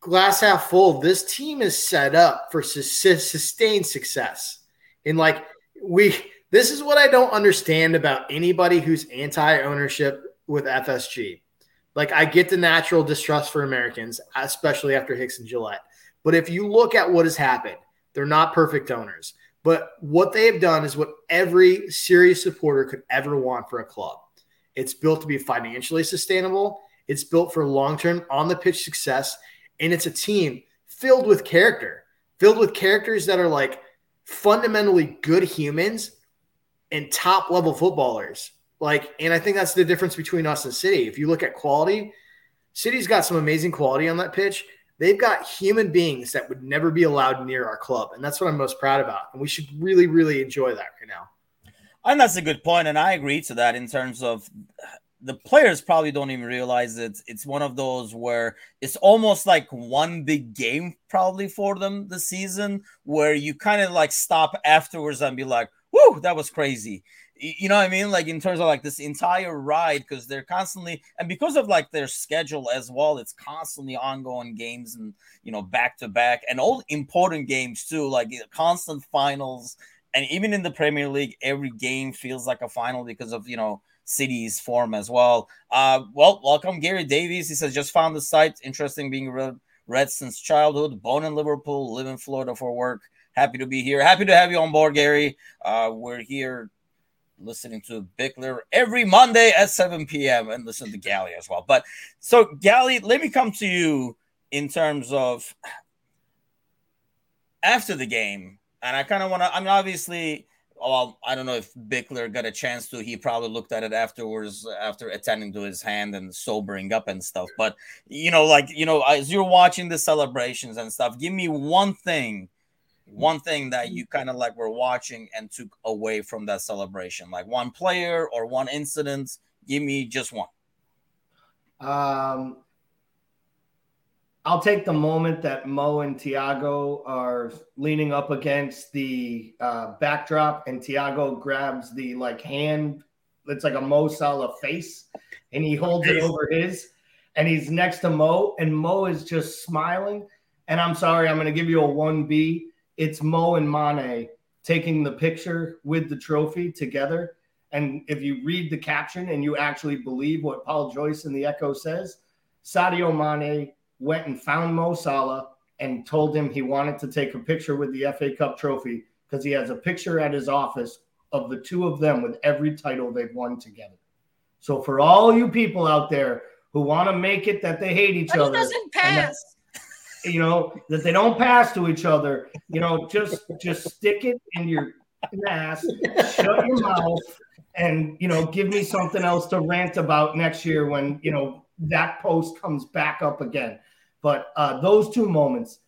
glass half full, this team is set up for su- sustained success. And like we, this is what I don't understand about anybody who's anti-ownership with FSG. Like I get the natural distrust for Americans, especially after Hicks and Gillett. But if you look at what has happened, they're not perfect owners. But what they have done is what every serious supporter could ever want for a club. It's built to be financially sustainable. It's built for long term on the pitch success and it's a team filled with character, filled with characters that are like fundamentally good humans and top level footballers. Like, and I think that's the difference between us and City. If you look at quality, City's got some amazing quality on that pitch. They've got human beings that would never be allowed near our club. And that's what I'm most proud about. And we should really, really enjoy that right now. And that's a good point, and I agree to that in terms of the players probably don't even realize it. It's one of those where it's almost like one big game probably for them this season, where you kind of like stop afterwards and be like, "Whoa, that was crazy." You know what I mean? Like in terms of like this entire ride, because they're constantly and because of like their schedule as well, it's constantly ongoing games and you know back to back and all important games too, like constant finals and even in the Premier League, every game feels like a final because of you know City's form as well. Uh, well, welcome Gary Davies. He says just found the site interesting, being read, read since childhood. Born in Liverpool, live in Florida for work. Happy to be here. Happy to have you on board, Gary. Uh, we're here listening to Bickler every Monday at 7 p.m. and listen to Gally as well. But so Gally, let me come to you in terms of after the game and I kind of want to. I mean, obviously, well, I don't know if Bickler got a chance to. He probably looked at it afterwards, after attending to his hand and sobering up and stuff. But you know, like you know, as you're watching the celebrations and stuff, give me one thing, one thing that you kind of like were watching and took away from that celebration, like one player or one incident. Give me just one. Um, I'll take the moment that Mo and Thiago are leaning up against the uh, backdrop, and Thiago grabs the like hand. It's like a Mo Salah face, and he holds it over his, and he's next to Mo, and Mo is just smiling. And I'm sorry, I'm going to give you a one B. It's Mo and Mane taking the picture with the trophy together. And if you read the caption and you actually believe what Paul Joyce in the Echo says, Sadio Mane went and found Mo Salah and told him he wanted to take a picture with the FA Cup trophy because he has a picture at his office of the two of them with every title they've won together. So for all you people out there who want to make it that they hate each but other, doesn't pass. You know that they don't pass to each other. You know, just just stick it in your ass, shut your mouth, and you know, give me something else to rant about next year when you know that post comes back up again. But uh, those two moments,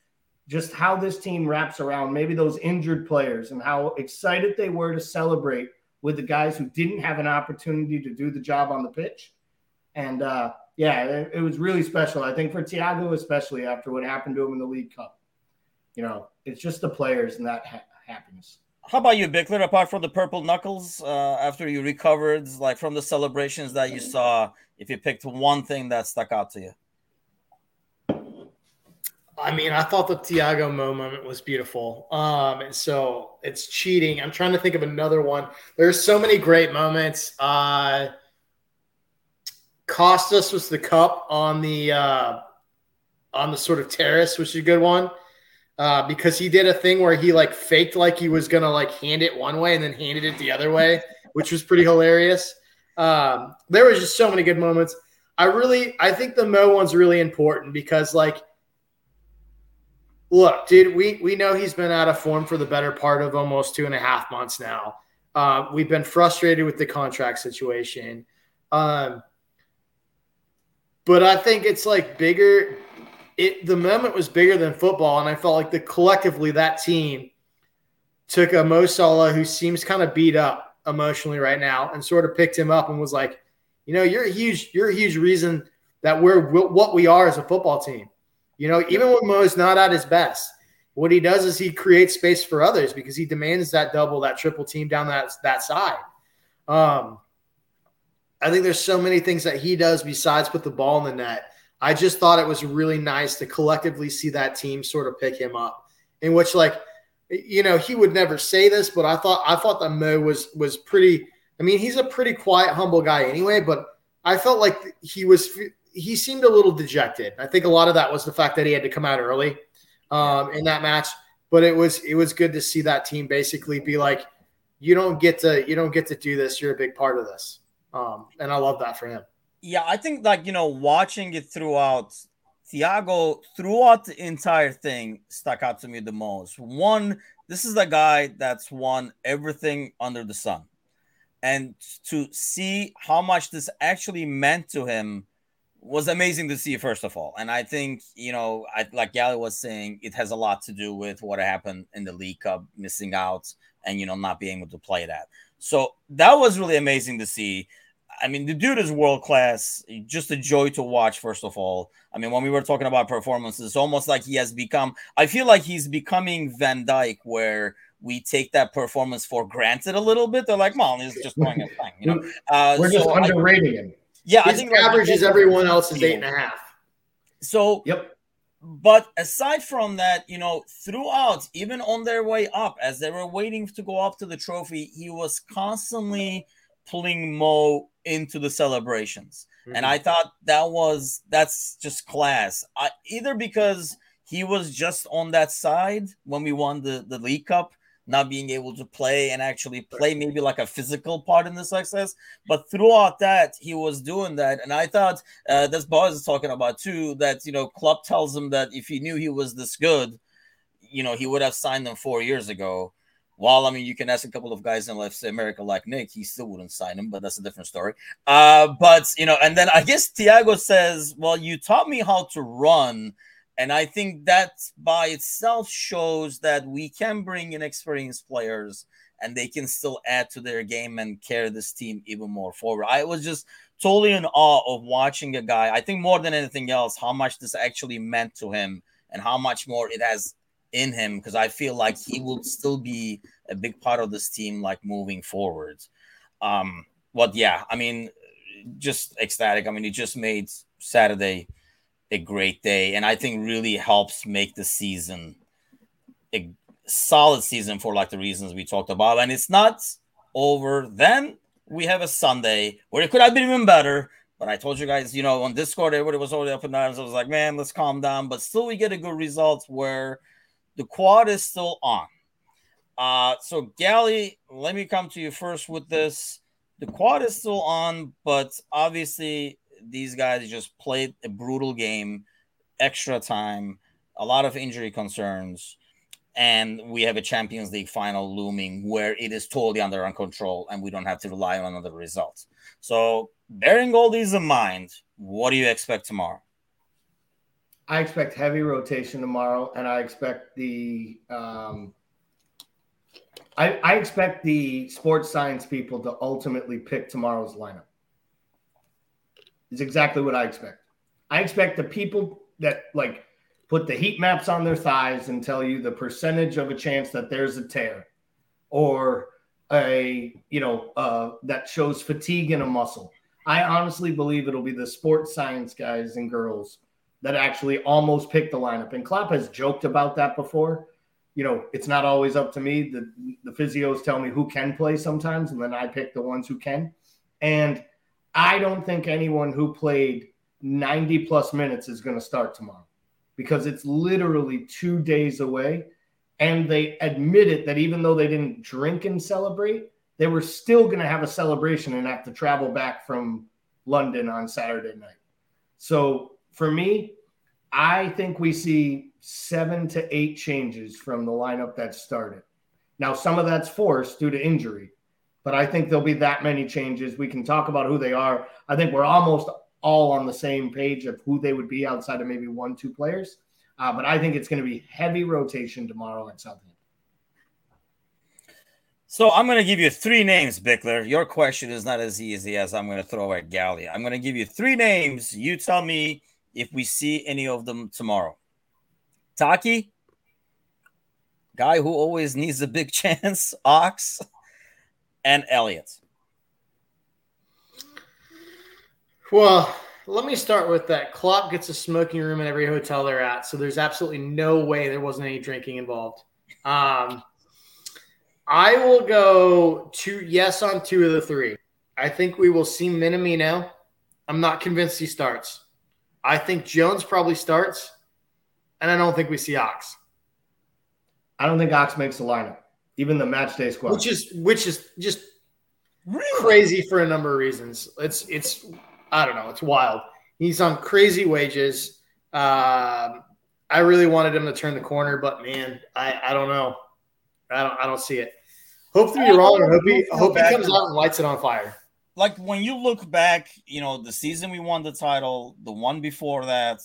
just how this team wraps around maybe those injured players and how excited they were to celebrate with the guys who didn't have an opportunity to do the job on the pitch. And uh, yeah, it, it, was really special. I think for Thiago, especially after what happened to him in the League Cup. You know, it's just the players and that ha- happiness. How about you, Bickler? Apart from the purple knuckles, uh, after you recovered, like from the celebrations that you saw, if you picked one thing that stuck out to you. I mean, I thought the Thiago Mo moment was beautiful. Um, and so it's cheating. I'm trying to think of another one. There's so many great moments. Uh, Costas was the cup on the uh, on the sort of terrace, which is a good one. Uh, because he did a thing where he like faked like he was gonna like hand it one way and then handed it the other way, which was pretty hilarious. Um, there was just so many good moments. I really, I think the Mo one's really important because like Look, dude, we we know he's been out of form for the better part of almost two and a half months now. Uh, we've been frustrated with the contract situation. Um, but I think it's like bigger. It the moment was bigger than football, and I felt like the collectively that team took a Mo Salah who seems kind of beat up emotionally right now, and sort of picked him up and was like, you know, you're a huge, you're a huge reason that we're what we are as a football team. You know, even when Mo's not at his best, what he does is he creates space for others because he demands that double, that triple team down that that side. Um, I think there's so many things that he does besides put the ball in the net. I just thought it was really nice to collectively see that team sort of pick him up. In which, like, you know, he would never say this, but I thought I thought that Mo was was pretty. I mean, he's a pretty quiet, humble guy anyway, but I felt like he was he seemed a little dejected. I think a lot of that was the fact that he had to come out early um, in that match. But it was it was good to see that team basically be like, you don't get to you don't get to do this. You're a big part of this, um, and I love that for him. Yeah, I think like you know watching it throughout. Thiago throughout the entire thing stuck out to me the most. One this is the guy that's won everything under the sun. And to see how much this actually meant to him was amazing to see, first of all. And I think, you know, I, like Gally was saying, it has a lot to do with what happened in the League Cup, missing out and, you know, not being able to play that. So that was really amazing to see. I mean, the dude is world class. Just a joy to watch, first of all. I mean, when we were talking about performances, it's almost like he has become, I feel like he's becoming Van Dijk, where we take that performance for granted a little bit. They're like, well, he's just doing a thing, you know. Uh, We're just underrating him. Yeah, His I think average is everyone else's eight and a half. So, yep. But aside from that, you know, throughout, even on their way up, as they were waiting to go up to the trophy, he was constantly pulling Mo into the celebrations. Mm-hmm. And I thought that was that's just class. I, either because he was just on that side when we won the, the League Cup, not being able to play and actually play maybe like a physical part in the success. But throughout that, he was doing that. And I thought uh, that's Boz is talking about too, that, you know, Klopp tells him that if he knew he was this good, you know, he would have signed them four years ago. While I mean, you can ask a couple of guys in say America like Nick, he still wouldn't sign him, but that's a different story. Uh, but you know, and then I guess Thiago says, "Well, you taught me how to run." And I think that by itself shows that we can bring in experienced players and they can still add to their game and carry this team even more forward. I was just totally in awe of watching a guy. I think more than anything else, how much this actually meant to him and how much more it has in him because I feel like he will still be a big part of this team, like moving forward. Um, but yeah, I mean, just ecstatic. I mean, he just made Saturday a great day, and I think really helps make the season a solid season for like the reasons we talked about. And it's not over. Then we have a Sunday where it could have been even better. But I told you guys, you know, on Discord, everybody was already up and down. So I was like, man, let's calm down. But still, we get a good result where the quad is still on. Uh, so Gally, let me come to you first with this. The quad is still on, but obviously these guys just played a brutal game, extra time, a lot of injury concerns, and we have a Champions League final looming where it is totally under our control and we don't have to rely on other results. So, bearing all these in mind, what do you expect tomorrow? I expect heavy rotation tomorrow, and I expect the um, I, I expect the sports science people to ultimately pick tomorrow's lineup is exactly what I expect. I expect the people that like put the heat maps on their thighs and tell you the percentage of a chance that there's a tear or a you know uh, that shows fatigue in a muscle. I honestly believe it'll be the sports science guys and girls that actually almost picked the lineup. And Klopp has joked about that before. You know, it's not always up to me. The the physios tell me who can play sometimes, and then I pick the ones who can. And I don't think anyone who played 90 plus minutes is going to start tomorrow because it's literally two days away. And they admitted that even though they didn't drink and celebrate, they were still going to have a celebration and have to travel back from London on Saturday night. So for me, I think we see seven to eight changes from the lineup that started. Now, some of that's forced due to injury, but I think there'll be that many changes. We can talk about who they are. I think we're almost all on the same page of who they would be outside of maybe one, two players. Uh, but I think it's going to be heavy rotation tomorrow at Southampton. So I'm going to give you three names, Bickler. Your question is not as easy as I'm going to throw at Gally. I'm going to give you three names. You tell me if we see any of them tomorrow. Taki, guy who always needs a big chance. Ox, and Elliott? Well, let me start with that. Klopp gets a smoking room in every hotel they're at, so there's absolutely no way there wasn't any drinking involved. Um, I will go two yes on two of the three. I think we will see Minamino. I'm not convinced he starts. I think Jones probably starts, and I don't think we see Ox. I don't think Ox makes the lineup even the match day squad, which is which is just really? crazy for a number of reasons. It's it's I don't know, it's wild. He's on crazy wages. Um, I really wanted him to turn the corner, but man, I I don't know. I don't I don't see it. Hope to be wrong. I hope he, I hope he comes out and lights it on fire. Like when you look back, you know, the season we won the title, the one before that,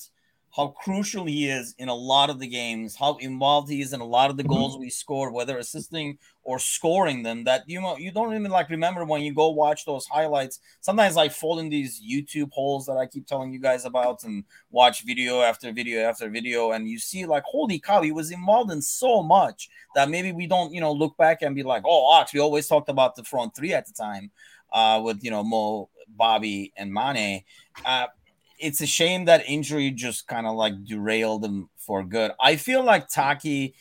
how crucial he is in a lot of the games, how involved he is in a lot of the goals mm-hmm. we scored, whether assisting or scoring them. That you know you don't even like remember when you go watch those highlights. Sometimes I fall in these YouTube holes that I keep telling you guys about and watch video after video after video, and you see like holy cow, he was involved in so much that maybe we don't you know look back and be like, oh, Ox, we always talked about the front three at the time uh, with you know Mo, Bobby, and Mane. Uh, it's a shame that injury just kind of like derailed him for good. I feel like Taki,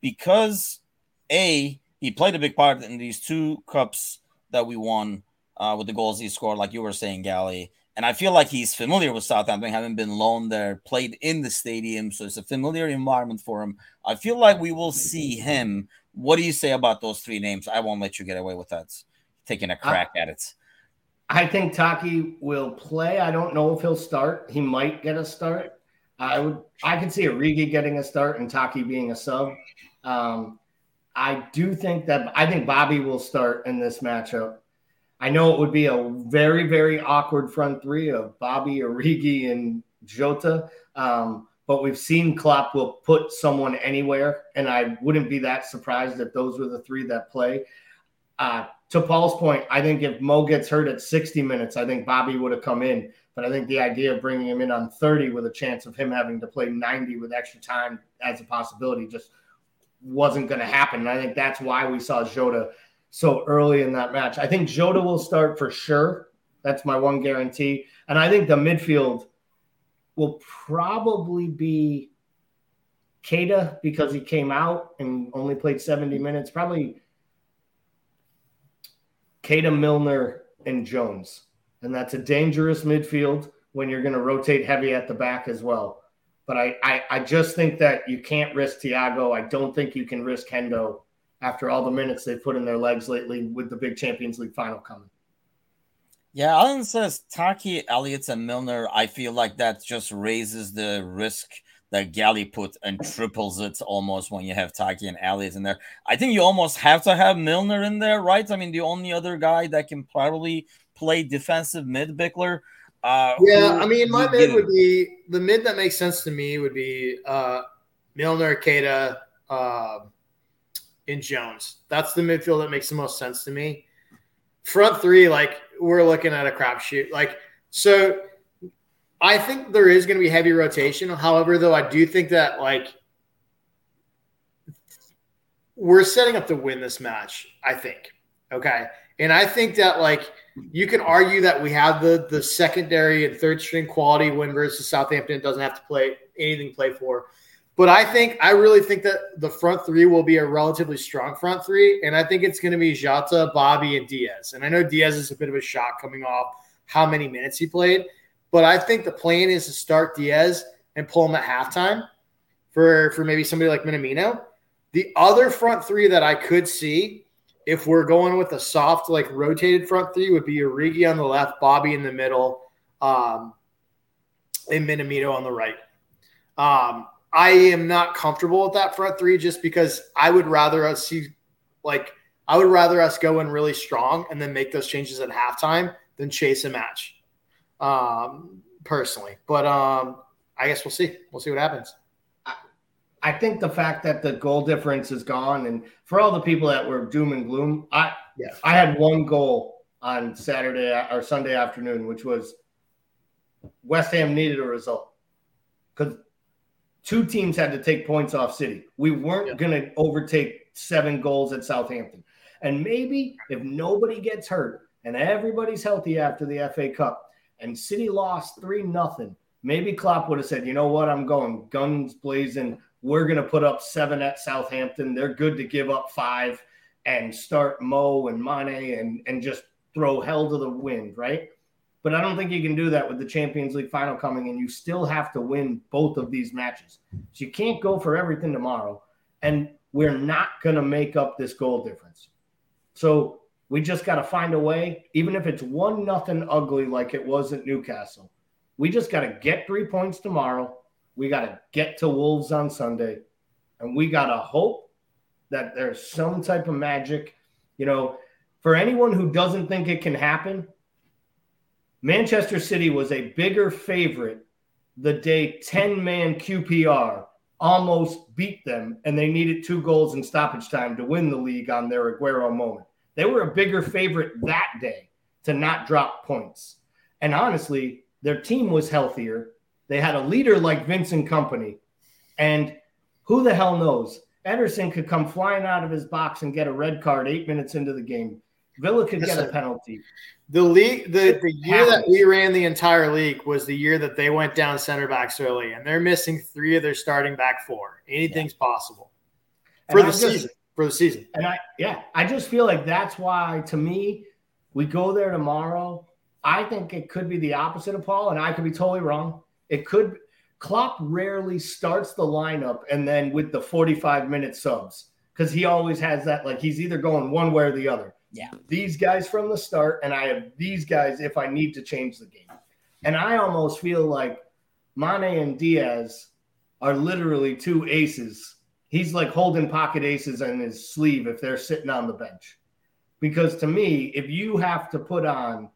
because a he played a big part in these two cups that we won uh, with the goals he scored, like you were saying, Gally. And I feel like he's familiar with Southampton, having been loaned there, played in the stadium, so it's a familiar environment for him. I feel like we will see him. What do you say about those three names? I won't let you get away with that. Taking a crack I, at it. I think Taki will play. I don't know if he'll start. He might get a start. I would. I could see Origi getting a start and Taki being a sub. Um, I do think that I think Bobby will start in this matchup. I know it would be a very very awkward front three of Bobby, Origi, and Jota. Um, but we've seen Klopp will put someone anywhere, and I wouldn't be that surprised if those were the three that play. Uh, to Paul's point, I think if Mo gets hurt at 60 minutes, I think Bobby would have come in. But I think the idea of bringing him in on 30 with a chance of him having to play 90 with extra time as a possibility just wasn't going to happen. And I think that's why we saw Jota so early in that match. I think Jota will start for sure. That's my one guarantee. And I think the midfield will probably be Keita because he came out and only played 70 minutes. Probably Keita Milner and Jones. And that's a dangerous midfield when you're going to rotate heavy at the back as well. But I, I, I just think that you can't risk Thiago. I don't think you can risk Hendo after all the minutes they've put in their legs lately with the big Champions League final coming. Yeah, Alan says Taki, Elliott, and Milner. I feel like that just raises the risk that Gally put and triples it almost when you have Taki and Elliott in there. I think you almost have to have Milner in there, right? I mean, the only other guy that can probably play defensive mid Bickler. Uh, yeah, I mean, my mid would be the mid that makes sense to me would be uh, Milner, Keita, uh, and Jones. That's the midfield that makes the most sense to me. Front three, like we're looking at a crapshoot. Like so, I think there is going to be heavy rotation. However, though, I do think that like we're setting up to win this match. I think. Okay, and I think that like you can argue that we have the the secondary and third string quality when versus Southampton doesn't have to play anything to play for. But I think I really think that the front three will be a relatively strong front three, and I think it's going to be Jota, Bobby, and Diaz. And I know Diaz is a bit of a shock coming off how many minutes he played, but I think the plan is to start Diaz and pull him at halftime for, for maybe somebody like Minamino. The other front three that I could see if we're going with a soft, like rotated front three would be Origi on the left, Bobby in the middle, um, and Minamino on the right. Um, I am not comfortable with that front three just because I would rather us see like I would rather us go in really strong and then make those changes at halftime than chase a match um, personally. But um, I guess we'll see. We'll see what happens. I think the fact that the goal difference is gone, and for all the people that were doom and gloom, I yeah. I had one goal on Saturday or Sunday afternoon, which was West Ham needed a result because two teams had to take points off City. We weren't yeah. going to overtake seven goals at Southampton, and maybe if nobody gets hurt and everybody's healthy after the FA Cup, and City lost three nothing, maybe Klopp would have said, "You know what? I'm going guns blazing. We're going to put up seven at Southampton. They're good to give up five and start Mo and Mane and and just throw hell to the wind, right?" But I don't think you can do that with the Champions League final coming, and you still have to win both of these matches. So you can't go for everything tomorrow, and we're not going to make up this goal difference. So we just got to find a way, even if it's one nothing ugly like it was at Newcastle. We just got to get three points tomorrow. We got to get to Wolves on Sunday, and we got to hope that there's some type of magic. You know, for anyone who doesn't think it can happen, Manchester City was a bigger favorite the day 10 man QPR almost beat them and they needed two goals in stoppage time to win the league on their Aguero moment. They were a bigger favorite that day to not drop points. And honestly, their team was healthier. They had a leader like Vincent Kompany. And who the hell knows? Ederson could come flying out of his box and get a red card eight minutes into the game. Villa could get a penalty. The league, the, the year that we ran the entire league was the year that they went down center backs early, and they're missing three of their starting back four. Anything's yeah. possible for the just, season. For the season, and I yeah, I just feel like that's why to me, we go there tomorrow. I think it could be the opposite of Paul, and I could be totally wrong. It could. Klopp rarely starts the lineup and then with the 45 minute subs because he always has that like he's either going one way or the other. Yeah. These guys from the start, and I have these guys if I need to change the game. And I almost feel like Mane and Diaz are literally two aces. He's like holding pocket aces in his sleeve if they're sitting on the bench. Because to me, if you have to put on,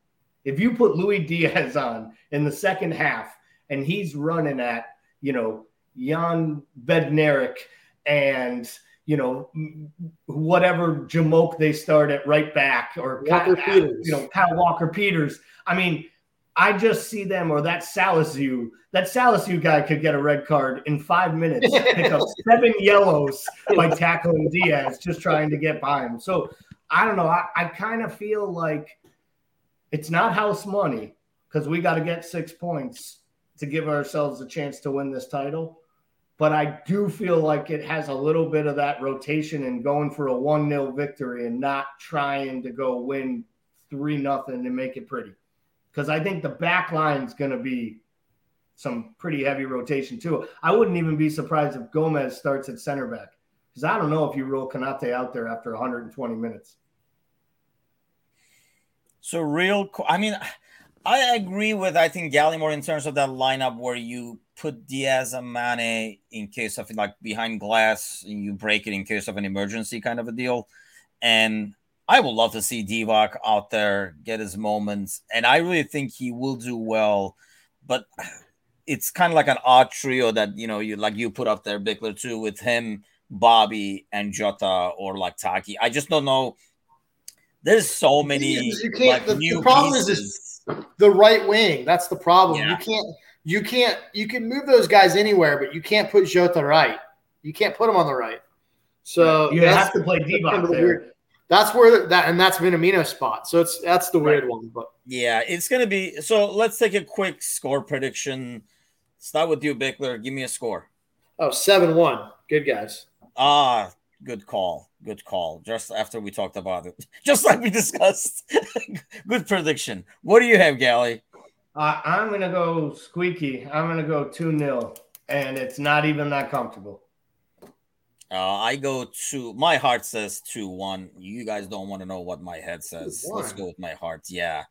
if you put Louis Diaz on in the second half and he's running at, you know, Jan Bednarek and you know, whatever Jamoke they start at right back or Walker Kyle, Peters. you know, Kyle Walker Peters. I mean, I just see them or that Salisu, that Salisu guy could get a red card in five minutes, pick up seven yellows by tackling Diaz, just trying to get by him. So I don't know. I, I kind of feel like it's not house money because we got to get six points to give ourselves a chance to win this title but I do feel like it has a little bit of that rotation and going for a 1 0 victory and not trying to go win 3 nothing and make it pretty. Because I think the back line is going to be some pretty heavy rotation too. I wouldn't even be surprised if Gomez starts at center back because I don't know if you roll Konate out there after 120 minutes. So, real, I mean, I agree with I think Gallimore in terms of that lineup where you put Diaz and Mane in case of like behind glass and you break it in case of an emergency kind of a deal. And I would love to see Divock out there get his moments. And I really think he will do well. But it's kind of like an odd trio that, you know, you like you put up there, Bickler too, with him, Bobby, and Jota or like Taki. I just don't know. There's so many you can't, like, the, new the problem pieces. is the right wing. That's the problem. Yeah. You can't you can't you can move those guys anywhere, but you can't put Jota right. You can't put him on the right. So you have to play Divock there. Weird. That's where that and that's Minamino's spot. So it's that's the weird right. one. But yeah, it's gonna be so. Let's take a quick score prediction. Start with you, Bickler. Give me a score. Oh, 7 1. Good guys. Ah, good call. Good call. Just after we talked about it, just like we discussed. good prediction. What do you have, Gally? Uh, I'm going to go squeaky. I'm going to go 2 0, and it's not even that comfortable. Uh, I go to my heart says 2 1. You guys don't want to know what my head says. Let's go with my heart. Yeah.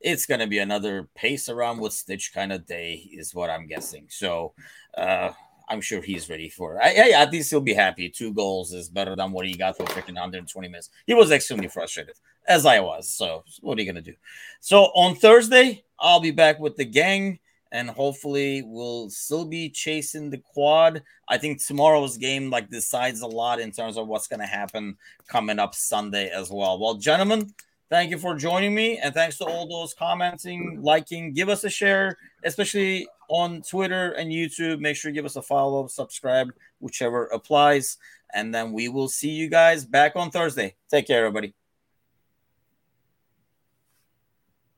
It's to be another pace around with Stitch kind of day, is what I'm guessing. So, uh, I'm sure he's ready for it. Hey, at least he'll be happy. Two goals is better than what he got for freaking 120 minutes. He was extremely frustrated, as I was. So, what are you to do? So, on Thursday, I'll be back with the gang, and hopefully, we'll still be chasing the quad. I think tomorrow's game like decides a lot in terms of what's going to happen coming up Sunday as well. Well, gentlemen, thank you for joining me, and thanks to all those commenting, liking. Give us a share, especially on Twitter and YouTube. Make sure you give us a follow, subscribe, whichever applies. And then we will see you guys back on Thursday. Take care, everybody.